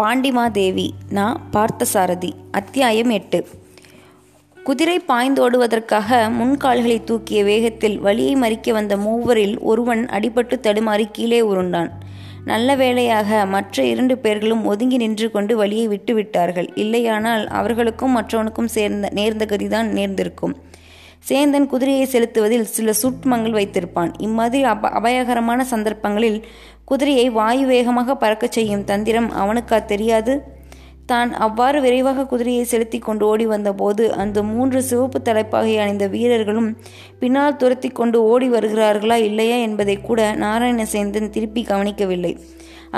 பாண்டிமாதேவி நான் பார்த்தசாரதி அத்தியாயம் எட்டு. குதிரை பாய்ந்தோடுவதற்காக முன்கால்களை தூக்கிய வேகத்தில் வழியை மறிக்க வந்த மூவரில் ஒருவன் அடிபட்டு தடுமாறி கீழே உருண்டான். நல்ல வேளையாக மற்ற இரண்டு பேர்களும் ஒதுங்கி நின்று கொண்டு வழியை விட்டு விட்டார்கள். இல்லையானால் அவர்களுக்கும் மற்றவனுக்கும் சேர்ந்த நேர்ந்த கதிதான் நேர்ந்திருக்கும். சேந்தன் குதிரையை செலுத்துவதில் சில சுட்மங்கள் வைத்திருப்பான். இம்மாதிரி அப அபாயகரமான சந்தர்ப்பங்களில் குதிரையை வாயு வேகமாக பறக்கச் செய்யும் தந்திரம் அவனுக்கா தெரியாது. தான் அவ்வாறு விரைவாக குதிரையை செலுத்தி கொண்டு ஓடி வந்தபோது அந்த மூன்று சிவப்பு தலைப்பாகை அணிந்த வீரர்களும் பின்னால் துரத்தி கொண்டு ஓடி வருகிறார்களா இல்லையா என்பதை கூட நாராயணசேந்தன் திருப்பி கவனிக்கவில்லை.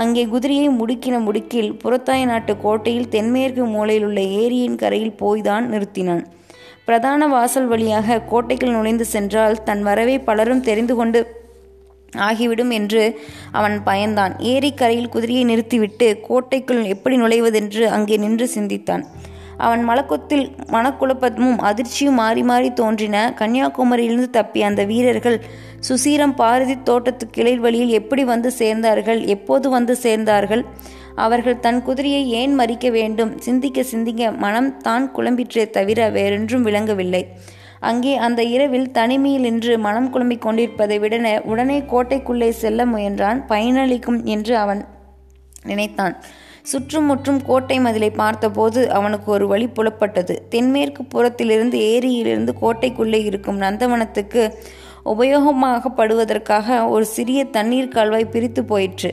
அங்கே குதிரையை முடுக்கின முடுக்கில் புறத்தாய் நாட்டு கோட்டையில் தென்மேற்கு மூலையில் உள்ள ஏரியின் கரையில் போய்தான் நிறுத்தினான். பிரதான வாசல் வழியாக கோட்டைக்குள் நுழைந்து சென்றால் தன் வரவை பலரும் தெரிந்து கொண்டு ஆகிவிடும் என்று அவன் பயந்தான். ஏரிக்கரையில் குதிரையை நிறுத்திவிட்டு கோட்டைக்குள் எப்படி நுழைவதென்று அங்கே நின்று சிந்தித்தான். அவன் மலக்கொத்தில் மனக்குழப்பமும் அதிர்ச்சியும் மாறி மாறி தோன்றின. கன்னியாகுமரியிலிருந்து தப்பிய அந்த வீரர்கள் சுசீரம் பாரதி தோட்டத்து கிளை வழியில் எப்படி வந்து சேர்ந்தார்கள் எப்போது வந்து சேர்ந்தார்கள்? அவர்கள் தன் குதிரையை ஏன் மறிக்க வேண்டும்? சிந்திக்க சிந்திக்க மனம் தான் குழம்பிற்றே தவிர வேறென்றும் விளங்கவில்லை. அங்கே அந்த இரவில் தனிமையில் நின்று மனம் குழம்பிக் கொண்டிருப்பதை விட உடனே கோட்டைக்குள்ளே செல்ல முயன்றான் பயனளிக்கும் என்று அவன் நினைத்தான். சுற்றும் முற்றும் கோட்டை மதிலை பார்த்தபோது அவனுக்கு ஒரு வழி புலப்பட்டது. தென்மேற்கு புறத்திலிருந்து ஏரியிலிருந்து கோட்டைக்குள்ளே இருக்கும் நந்தவனத்துக்கு உபயோகமாகப்படுவதற்காக ஒரு சிறிய தண்ணீர் கால்வாய் பிரித்து போயிற்று.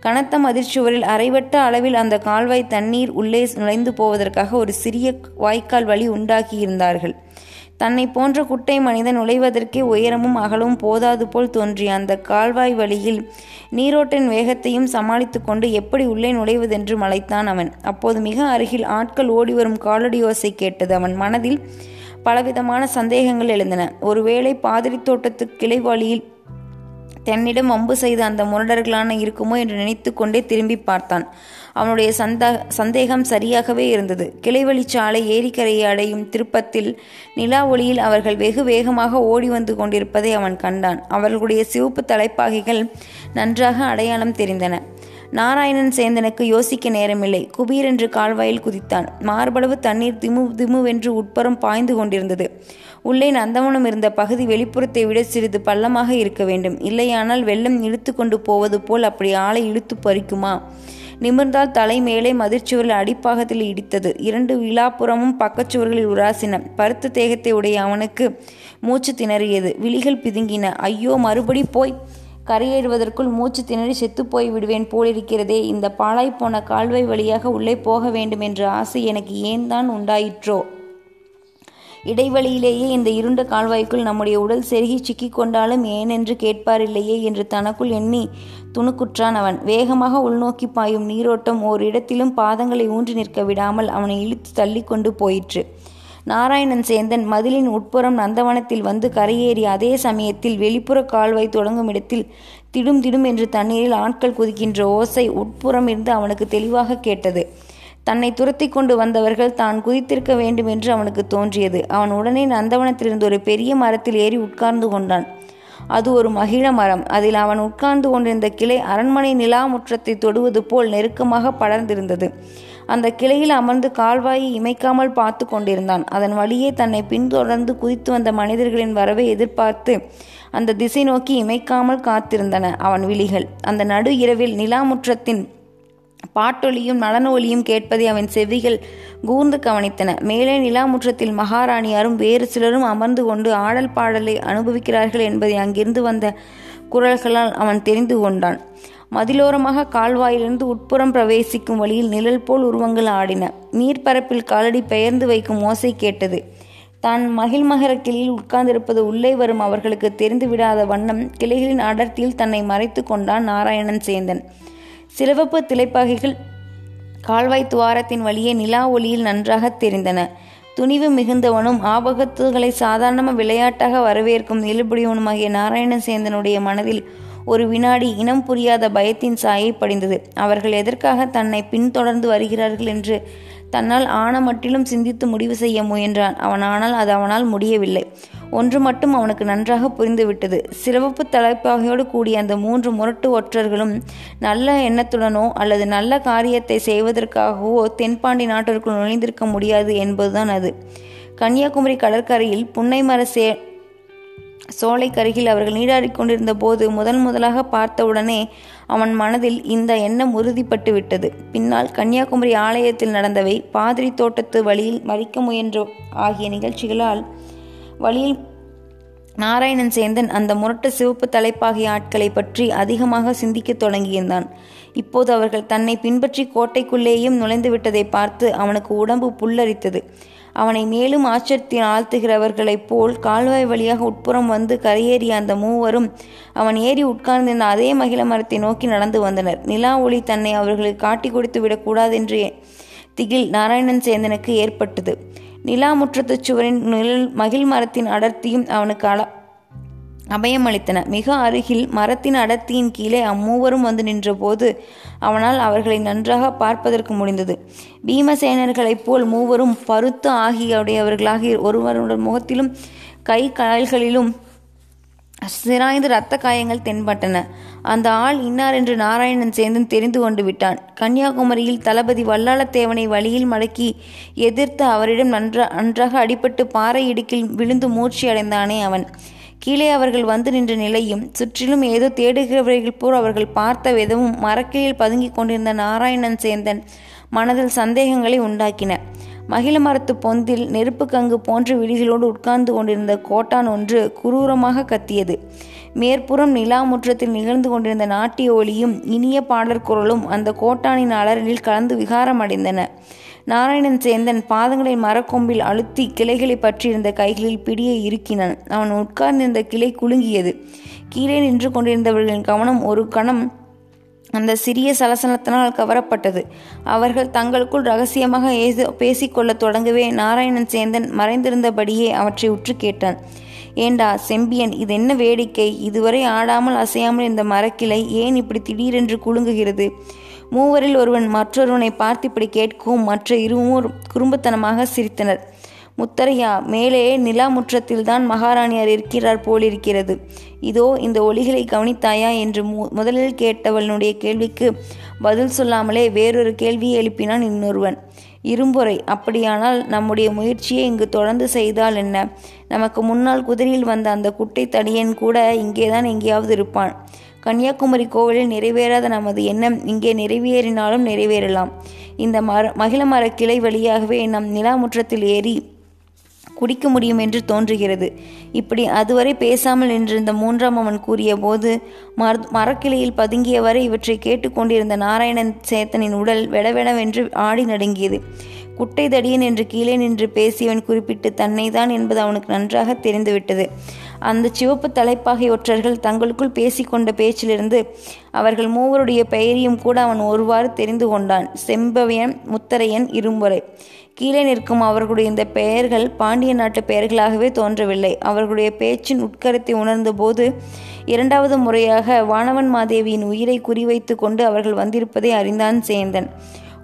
கனத்த மதிர்ச்சுவரில் அரைவட்ட அளவில் அந்த கால்வாய் தண்ணீர் உள்ளே நுழைந்து போவதற்காக ஒரு சிறிய வாய்க்கால் வழி உண்டாக்கியிருந்தார்கள் தன்னை போன்ற குட்டை மனிதன் நுழைவதற்கே உயரமும் அகலும் போதாது போல் தோன்றிய அந்த கால்வாய் வழியில் நீரோட்டின் வேகத்தையும் சமாளித்து கொண்டு எப்படி உள்ளே நுழைவதென்று மலைத்தான் அவன். அப்போது மிக அருகில் ஆட்கள் ஓடிவரும் காலடியோசை கேட்டது அவன் மனதில் பலவிதமான சந்தேகங்கள் எழுந்தன. ஒருவேளை பாதிரி தோட்டத்து கிளை வழியில் தன்னிடம் வம்பு செய்த அந்த முரடர்களான இருக்குமோ என்று நினைத்து கொண்டே திரும்பி பார்த்தான். அவனுடைய சந்த சந்தேகம் சரியாகவே இருந்தது. கிளைவழிச்சாலை ஏரிக்கரையை அடையும் திருப்பத்தில் நிலா ஒளியில் அவர்கள் வெகு வேகமாக ஓடி வந்து கொண்டிருப்பதை அவன் கண்டான். அவர்களுடைய சிவப்பு தலைப்பாகைகள் நன்றாக அடையாளம் தெரிந்தன. நாராயணன் சேந்தனுக்கு யோசிக்க நேரமில்லை. குபீர் என்று கால்வாயில் குதித்தான். மார்பளவு தண்ணீர் திமு திமுவென்று உட்புறம் பாய்ந்து கொண்டிருந்தது. உள்ளே நந்தவனம் இருந்த பகுதி வெளிப்புறத்தை விட சிறிது பள்ளமாக இருக்க வேண்டும். இல்லையானால் வெள்ளம் இழுத்து கொண்டு போவது போல் அப்படி ஆளை இழுத்து பறிக்குமா? நிமிர்ந்தால் தலை மேலே மதிர்ச்சுவரில் அடிப்பாகத்தில் இடித்தது. இரண்டு விழாப்புறமும் பக்கச்சுவர்களில் உராசின. பருத்த தேகத்தை உடைய அவனுக்கு மூச்சு திணறியது. விழிகள் பிதுங்கின. ஐயோ மறுபடி போய் கரையேறுவதற்குள் மூச்சு திணறி செத்துப்போய் விடுவேன் போலிருக்கிறதே. இந்த பாழாய்ப்போன கால்வாய் வழியாக உள்ளே போக வேண்டும் என்ற ஆசை எனக்கு ஏன் தான் உண்டாயிற்றோ? இடைவெளியிலேயே இந்த இருண்ட கால்வாய்க்குள் நம்முடைய உடல் செருகி சிக்கிக் கொண்டாலும் ஏனென்று கேட்பாரில்லையே என்று தனக்குள் எண்ணி துணுக்குற்றான் அவன். வேகமாக உள்நோக்கி பாயும் நீரோட்டம் ஓரிடத்திலும் பாதங்களை ஊன்றி நிற்க விடாமல் அவனை இழுத்து தள்ளி கொண்டு போயிற்று. நாராயணன் சேந்தன் மதிலின் உட்புறம் நந்தவனத்தில் வந்து கரையேறி அதே சமயத்தில் வெளிப்புற கால்வாய் தொடங்கும் இடத்தில் திடும் திடும் என்று தண்ணீரில் ஆட்கள் குதிக்கின்ற ஓசை உட்புறம் இருந்து அவனுக்கு தெளிவாக கேட்டது. தன்னை துரத்தி கொண்டு வந்தவர்கள் தான் குதித்திருக்க வேண்டும் என்று அவனுக்கு தோன்றியது. அவன் உடனே நந்தவனத்திலிருந்து ஒரு பெரிய மரத்தில் ஏறி உட்கார்ந்து கொண்டான். அது ஒரு மகிழ மரம். அதில் அவன் உட்கார்ந்து கொண்டிருந்த கிளை அரண்மனை நிலா முற்றத்தை தொடுவது போல் நெருக்கமாக படர்ந்திருந்தது. அந்த கிளையில் அமர்ந்து கால்வாயை இமைக்காமல் பார்த்து கொண்டிருந்தான். அதன் வழியே தன்னை பின்தொடர்ந்து குதித்து வந்த மனிதர்களின் வரவை எதிர்பார்த்து அந்த திசை நோக்கி இமைக்காமல் காத்திருந்தன அவன் விழிகள். அந்த நடு இரவில் நிலாமுற்றத்தின் பாட்டொலியும் நலன ஒலியும் கேட்பதை அவன் செவிகள் கூர்ந்து கவனித்தன. மேலே நிலாமுற்றத்தில் மகாராணியாரும் வேறு சிலரும் அமர்ந்து கொண்டு ஆடல் பாடலை அனுபவிக்கிறார்கள் என்பதை அங்கிருந்து வந்த குரல்களால் அவன் தெரிந்து கொண்டான். மதிலோரமாக கால்வாயிலிருந்து உட்புறம் பிரவேசிக்கும் வழியில் நிழல் போல் உருவங்கள் ஆடின. நீர்ப்பரப்பில் காலடி பெயர்ந்து வைக்கும் ஓசை கேட்டது. தான் மகிழ்மகர கிளியில் உட்கார்ந்திருப்பது உள்ளே வரும் அவர்களுக்கு தெரிந்து விடாத வண்ணம் கிளைகளின் அடர்த்தியில் தன்னை மறைத்து கொண்டான் நாராயணன் சேந்தன். சிலவப்பு திளைப்பாகைகள் கால்வாய் துவாரத்தின் வழியே நிலா ஒளியில் நன்றாக தெரிந்தன. துணிவு மிகுந்தவனும் ஆபகத்துகளை சாதாரணமாக விளையாட்டாக வரவேற்கும் இயல்புடையவனுமாகிய நாராயணசேந்தனுடைய மனதில் ஒரு வினாடி இனம் புரியாத பயத்தின் சாயை படிந்தது. அவர்கள் எதற்காக தன்னை பின்தொடர்ந்து வருகிறார்கள் என்று தன்னால் ஆன மட்டிலும் சிந்தித்து முடிவு செய்ய முயன்றான். அவன் ஆனால் அது அவனால் முடியவில்லை. ஒன்று மட்டும் அவனுக்கு நன்றாக புரிந்துவிட்டது சிறப்பு தலைப்பாகையோடு கூடிய அந்த மூன்று முரட்டு ஒற்றர்களும் நல்ல எண்ணத்துடனோ அல்லது நல்ல காரியத்தை செய்வதற்காகவோ தென்பாண்டி நாட்டிற்குள் நுழைந்திருக்க முடியாது என்பதுதான் அது. கன்னியாகுமரி கடற்கரையில் புன்னைமர சே சோலைக்கருகில் அவர்கள் நீராடி கொண்டிருந்த போது முதன் முதலாக பார்த்தவுடனே அவன் மனதில் இந்த எண்ணம் உறுதிப்பட்டு விட்டது. பின்னால் கன்னியாகுமரி ஆலயத்தில் நடந்தவை பாதிரி தோட்டத்து வழியில் மறிக்க முயன்ற ஆகிய நிகழ்ச்சிகளால் வழியில் நாராயணன் சேந்தன் அந்த முரட்டு சிவப்பு தலைப்பாகிய ஆட்களை பற்றி அதிகமாக சிந்திக்கத் தொடங்கியிருந்தான். இப்போது அவர்கள் தன்னை பின்பற்றி கோட்டைக்குள்ளேயும் நுழைந்து விட்டதை பார்த்து அவனுக்கு உடம்பு புல்லரித்தது. அவனை மேலும் ஆச்சரியத்தில் ஆழ்த்துகிறவர்களைப் போல் கால்வாய் வழியாக உட்புறம் வந்து கரையேறிய அந்த மூவரும் அவன் ஏறி உட்கார்ந்திருந்த அதே மகிழ மரத்தை நோக்கி நடந்து வந்தனர். நிலா ஒளி தன்னை அவர்களுக்கு காட்டி கொடுத்து விடக்கூடாதென்று திகில் நாராயணன் சேந்தனுக்கு ஏற்பட்டது. நிலா முற்றத்து சுவரின் நிழல் மகிழ் மரத்தின் அடர்த்தியும் அவனுக்கு அள அபயமளித்தன. மிக அருகில் மரத்தின் அடர்த்தியின் கீழே அம்மூவரும் வந்து நின்றபோது அவனால் அவர்களை நன்றாக பார்ப்பதற்கு முடிந்தது. பீமசேனர்களைப் போல் மூவரும் பருத்து ஆகியவுடையவர்களாக ஒருவருடைய முகத்திலும் கை கால்களிலும் சிராய்ந்து இரத்த காயங்கள் தென்பட்டன. அந்த ஆள் இன்னார் என்று நாராயணன் சேந்தன் தெரிந்து கொண்டு விட்டான். கன்னியாகுமரியில் தளபதி வல்லாளத்தேவனை வழியில் மடக்கி எதிர்த்து அவரிடம் நன்றா நன்றாக அடிபட்டு பாறை இடுக்கில் விழுந்து மூர்ச்சி அடைந்தானே அவன். கீழே அவர்கள் வந்து நின்ற நிலையும் சுற்றிலும் ஏதோ தேடுகிறவர்கள் போல் அவர்கள் பார்த்த விதமும் மரக்கிளியில் பதுங்கிக் கொண்டிருந்த நாராயணன் சேந்தன் மனதில் சந்தேகங்களை உண்டாக்கின. மகிழ மரத்து பொந்தில் நெருப்பு கங்கு போன்ற விழிகளோடு உட்கார்ந்து கொண்டிருந்த கோட்டான் ஒன்று குரூரமாக கத்தியது. மேற்புறம் நிலா முற்றத்தில் நிகழ்ந்து கொண்டிருந்த நாட்டிய ஒளியும் இனிய பாடற் குரலும் அந்த கோட்டானின் அலறலில் கலந்து விகாரமடைந்தன. நாராயணன் சேந்தன் பாதங்களை மரக்கொம்பில் அழுத்தி கிளைகளை பற்றியிருந்த கைகளில் பிடியை இருக்கினான் அவன் உட்கார்ந்திருந்த கிளை குலுங்கியது. கீழே நின்று கொண்டிருந்தவர்களின் கவனம் ஒரு கணம் அந்த சிறிய சலசலத்தினால் கவரப்பட்டது. அவர்கள் தங்களுக்குள் ரகசியமாக ஏது பேசிக்கொள்ளத் தொடங்கவே நாராயணன் சேந்தன் மறைந்திருந்தபடியே அவற்றை உற்று கேட்டான். ஏண்டா செம்பியன் இது என்ன வேடிக்கை? இதுவரை ஆடாமல் அசையாமல் இந்த மரக்கிளை ஏன் இப்படி திடீரென்று குலுங்குகிறது? மூவரில் ஒருவன் மற்றொருவனை பார்த்து இப்படி கேட்கவும் மற்ற இருவரும் குறும்புத்தனமாக சிரித்தனர். முத்தரையா மேலே நிலாமுற்றத்தில்தான் மகாராணியார் இருக்கிறார் போலிருக்கிறது. இதோ இந்த ஒளிகளை கவனித்தாயா? என்று மு முதலில் கேட்டவளுடைய கேள்விக்கு பதில் சொல்லாமலே வேறொரு கேள்வியை எழுப்பினான் இன்னொருவன். இரும்பொறை அப்படியானால் நம்முடைய முயற்சியை இங்கு தொடர்ந்து செய்தால் என்ன? நமக்கு முன்னால் குதிரையில் வந்த அந்த குட்டை தடியன் கூட இங்கேதான் எங்கேயாவது இருப்பான். கன்னியாகுமரி கோவிலில் நிறைவேறாத நமது எண்ணம் இங்கே நிறைவேறினாலும் நிறைவேறலாம். இந்த மர மகிழ மர கிளை வழியாகவே நம் நிலாமுற்றத்தில் ஏறி குடிக்க முடியும் என்று தோன்றுகிறது. இப்படி அதுவரை பேசாமல் நின்றிருந்த மூன்றாம் அவன் கூறிய போது மர மரக்கிளையில் பதுங்கியவரை இவற்றை கேட்டுக்கொண்டிருந்த நாராயணன் சேத்தனின் உடல் வெடவெடவென்று ஆடி நடுங்கியது. குட்டை தடியன் என்று கீழே நின்று பேசியவன் குறிப்பிட்டு தன்னைதான் என்பது அவனுக்கு நன்றாக தெரிந்துவிட்டது. அந்த சிவப்பு தலைப்பாகை ஒற்றர்கள் தங்களுக்குள் பேசிக்கொண்ட பேச்சிலிருந்து அவர்கள் மூவருடைய பெயரையும் கூட அவன் ஒருவாறு தெரிந்து கொண்டான். செம்பவியன் முத்தரையன் இரும்புரை கீழே நிற்கும் அவர்களுடைய இந்த பெயர்கள் பாண்டிய நாட்டு பெயர்களாகவே தோன்றவில்லை. அவர்களுடைய பேச்சின் உட்கரத்தை உணர்ந்தபோது இரண்டாவது முறையாக வானவன் மாதேவியின் உயிரை குறிவைத்து கொண்டு அவர்கள் வந்திருப்பதை அறிந்தான் சேந்தன்.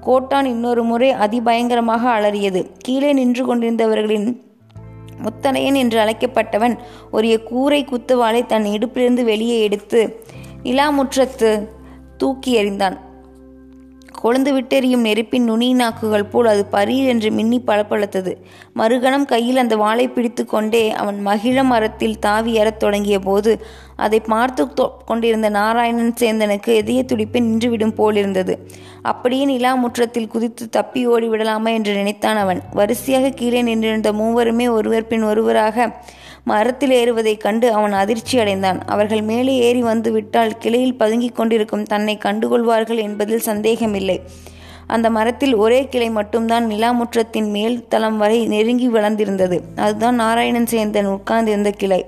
கோட்டான் இன்னொரு முறை அதிபயங்கரமாக அலறியது. கீழே நின்று கொண்டிருந்தவர்களின் முத்தனையன் என்று அழைக்கப்பட்டவன் ஒரு கூரை குத்துவாளை தன் இடுப்பிலிருந்து வெளியே எடுத்து நிலாமுற்றத்து தூக்கி எறிந்தான். கொழுந்து விட்டெறியும் நெருப்பின் நுனி நாக்குகள் போல் அது பரீர் என்று மின்னி பளபளத்தது. மறுகணம் கையில் அந்த வாளை பிடித்து கொண்டே அவன் மகிழ மரத்தில் தாவி ஏறத் தொடங்கிய போது அதை பார்த்து கொண்டிருந்த நாராயணன் சேந்தனுக்கு இதய துடிப்பை நின்றுவிடும் போலிருந்தது அப்படியே நிலா முற்றத்தில் குதித்து தப்பி ஓடி விடலாமா என்று நினைத்தான் அவன். வரிசையாக கீழே நின்றிருந்த மூவருமே ஒருவர் பின் ஒருவராக மரத்தில் ஏறுவதைக் கண்டு அவன் அதிர்ச்சி அடைந்தான். அவர்கள் மேலே ஏறி வந்து விட்டால் கிளையில் பதுங்கிக் கொண்டிருக்கும் தன்னை கண்டுகொள்வார்கள் என்பதில் சந்தேகமில்லை. அந்த மரத்தில் ஒரே கிளை மட்டும்தான் நிலாமுற்றத்தின் மேல் தளம் வரை நெருங்கி வளர்ந்திருந்தது. அதுதான் நாராயணன் சேந்தன் உட்கார்ந்திருந்த கிளை.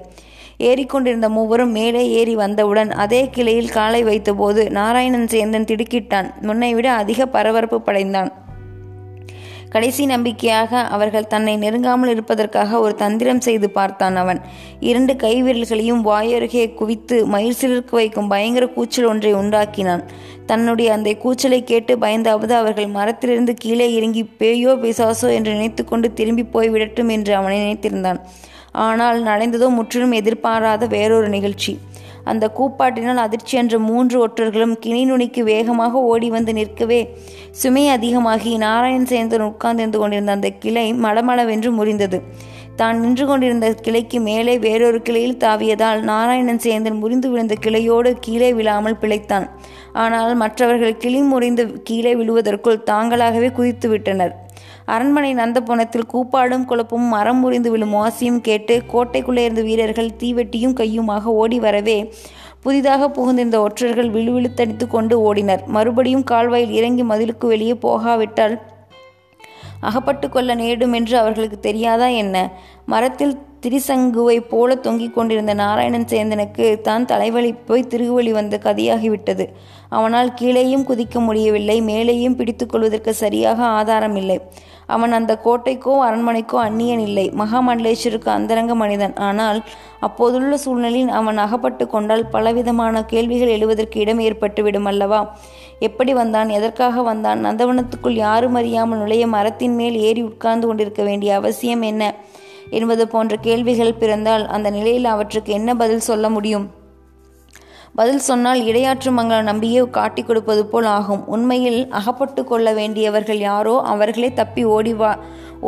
ஏறிக்கொண்டிருந்த மூவரும் மேலே ஏறி வந்தவுடன் அதே கிளையில் காலை வைத்தபோது நாராயணன் சேந்தன் திடுக்கிட்டான். முன்னை விட அதிக பரபரப்பு படைந்தான். கடைசி நம்பிக்கையாக அவர்கள் தன்னை நெருங்காமல் இருப்பதற்காக ஒரு தந்திரம் செய்து பார்த்தான் அவன். இரண்டு கைவிரல்களையும் வாயருகே குவித்து மயில் சிலிர்க்கு வைக்கும் பயங்கர கூச்சல் ஒன்றை உண்டாக்கினான். தன்னுடைய அந்த கூச்சலை கேட்டு பயந்தாவது அவர்கள் மரத்திலிருந்து கீழே இறங்கி பேயோ பிசாசோ என்று நினைத்துக்கொண்டு திரும்பி போய் விடட்டும் என்று அவனை நினைத்திருந்தான். ஆனால் நடந்ததோ முற்றிலும் எதிர்பாராத வேறொரு நிகழ்ச்சி. அந்த கூப்பாட்டினால் அதிர்ச்சி என்ற மூன்று ஒற்றர்களும் கிணி நுனிக்கு வேகமாக ஓடி வந்து நிற்கவே சுமை அதிகமாகி நாராயண் சேந்தன் உட்கார்ந்திருந்து கொண்டிருந்த அந்த கிளை மடமளவென்று முறிந்தது. தான் நின்று கொண்டிருந்த கிளைக்கு மேலே வேறொரு கிளையில் தாவியதால் நாராயணன் சேந்தன் முறிந்து விழுந்த கிளையோடு கீழே விழாமல் பிழைத்தான். ஆனால் மற்றவர்கள் கிளி முறிந்து கீழே விழுவதற்குள் தாங்களாகவே குதித்து விட்டனர். அரண்மனை நந்தபுனத்தில் கூப்பாடும் குழப்பமும் மரம் முறிந்து விழும் ஓசையும் கேட்டு கோட்டைக்குள்ளே இருந்த வீரர்கள் தீவெட்டியும் கையுமாக ஓடி வரவே புதிதாக புகுந்திருந்த ஒற்றர்கள் விழுவிழுத்தடித்து கொண்டு ஓடினர். மறுபடியும் கால்வாயில் இறங்கி மதிலுக்கு வெளியே போகாவிட்டால் அகப்பட்டு கொள்ள நேரிடும் என்று அவர்களுக்கு தெரியாதா என்ன? மரத்தில் திரிசங்குவை போல தொங்கிக் கொண்டிருந்த நாராயணன் சேந்தனுக்கு தான் தலைவலி போய் திருகுவலி வந்த கதையாகிவிட்டது. அவனால் கீழேயும் குதிக்க முடியவில்லை மேலேயும் பிடித்துக்கொள்வதற்கு சரியாக ஆதாரம் இல்லை அவன் அந்த கோட்டைக்கோ அரண்மனைக்கோ அந்நியன் இல்லை. மகாமண்டலேஸ்வருக்கு அந்தரங்க மனிதன். ஆனால் அப்போதுள்ள சூழ்நிலையில் அவன் அகப்பட்டு கொண்டால் பலவிதமான கேள்விகள் எழுவதற்கு இடம் ஏற்பட்டுவிடும் அல்லவா? எப்படி வந்தான்? எதற்காக வந்தான்? நந்தவனத்துக்குள் யாரும் அறியாமல் நுழைய மரத்தின் மேல் ஏறி உட்கார்ந்து கொண்டிருக்க வேண்டிய அவசியம் என்ன? என்பது போன்ற கேள்விகள் பிறந்தால் அந்த நிலையில் அவற்றுக்கு என்ன பதில் சொல்ல முடியும்? பதில் சொன்னால் இடையாற்று மங்கள நம்பியே காட்டிக் கொடுப்பது போல் ஆகும். உண்மையில் அகப்பட்டு கொள்ள வேண்டியவர்கள் யாரோ அவர்களே தப்பி ஓடி வா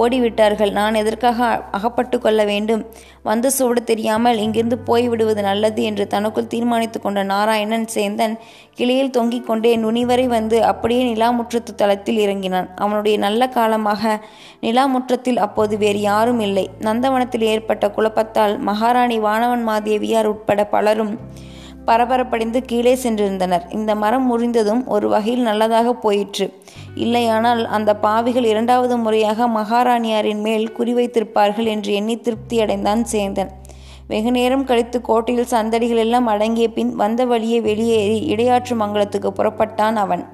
ஓடிவிட்டார்கள். நான் எதற்காக அகப்பட்டு கொள்ள வேண்டும்? வந்து சூடு தெரியாமல் இங்கிருந்து போய்விடுவது நல்லது என்று தனக்குள் தீர்மானித்து கொண்ட நாராயணன் சேந்தன் கிளியில் தொங்கிக் கொண்டே நுனிவரை வந்து அப்படியே நிலாமுற்றத்து தளத்தில் இறங்கினான். அவனுடைய நல்ல காலமாக நிலாமுற்றத்தில் அப்போது வேறு யாரும் இல்லை. நந்தவனத்தில் ஏற்பட்ட குழப்பத்தால் மகாராணி வானவன் மாதேவியார் உட்பட பலரும் பரபரப்படைந்து கீழே சென்றிருந்தனர். இந்த மரம் முறிந்ததும் ஒரு வகையில் நல்லதாக போயிற்று. இல்லையானால் அந்த பாவிகள் இரண்டாவது முறையாக மகாராணியாரின் மேல் குறிவைத்திருப்பார்கள் என்று எண்ணி திருப்தியடைந்தான் சேந்தன். வெகு நேரம் கழித்து கோட்டையில் சந்தடிகள் எல்லாம் அடங்கிய பின் வந்த வழியே வெளியேறி இடையாற்று மங்கலத்துக்கு புறப்பட்டான் அவன்.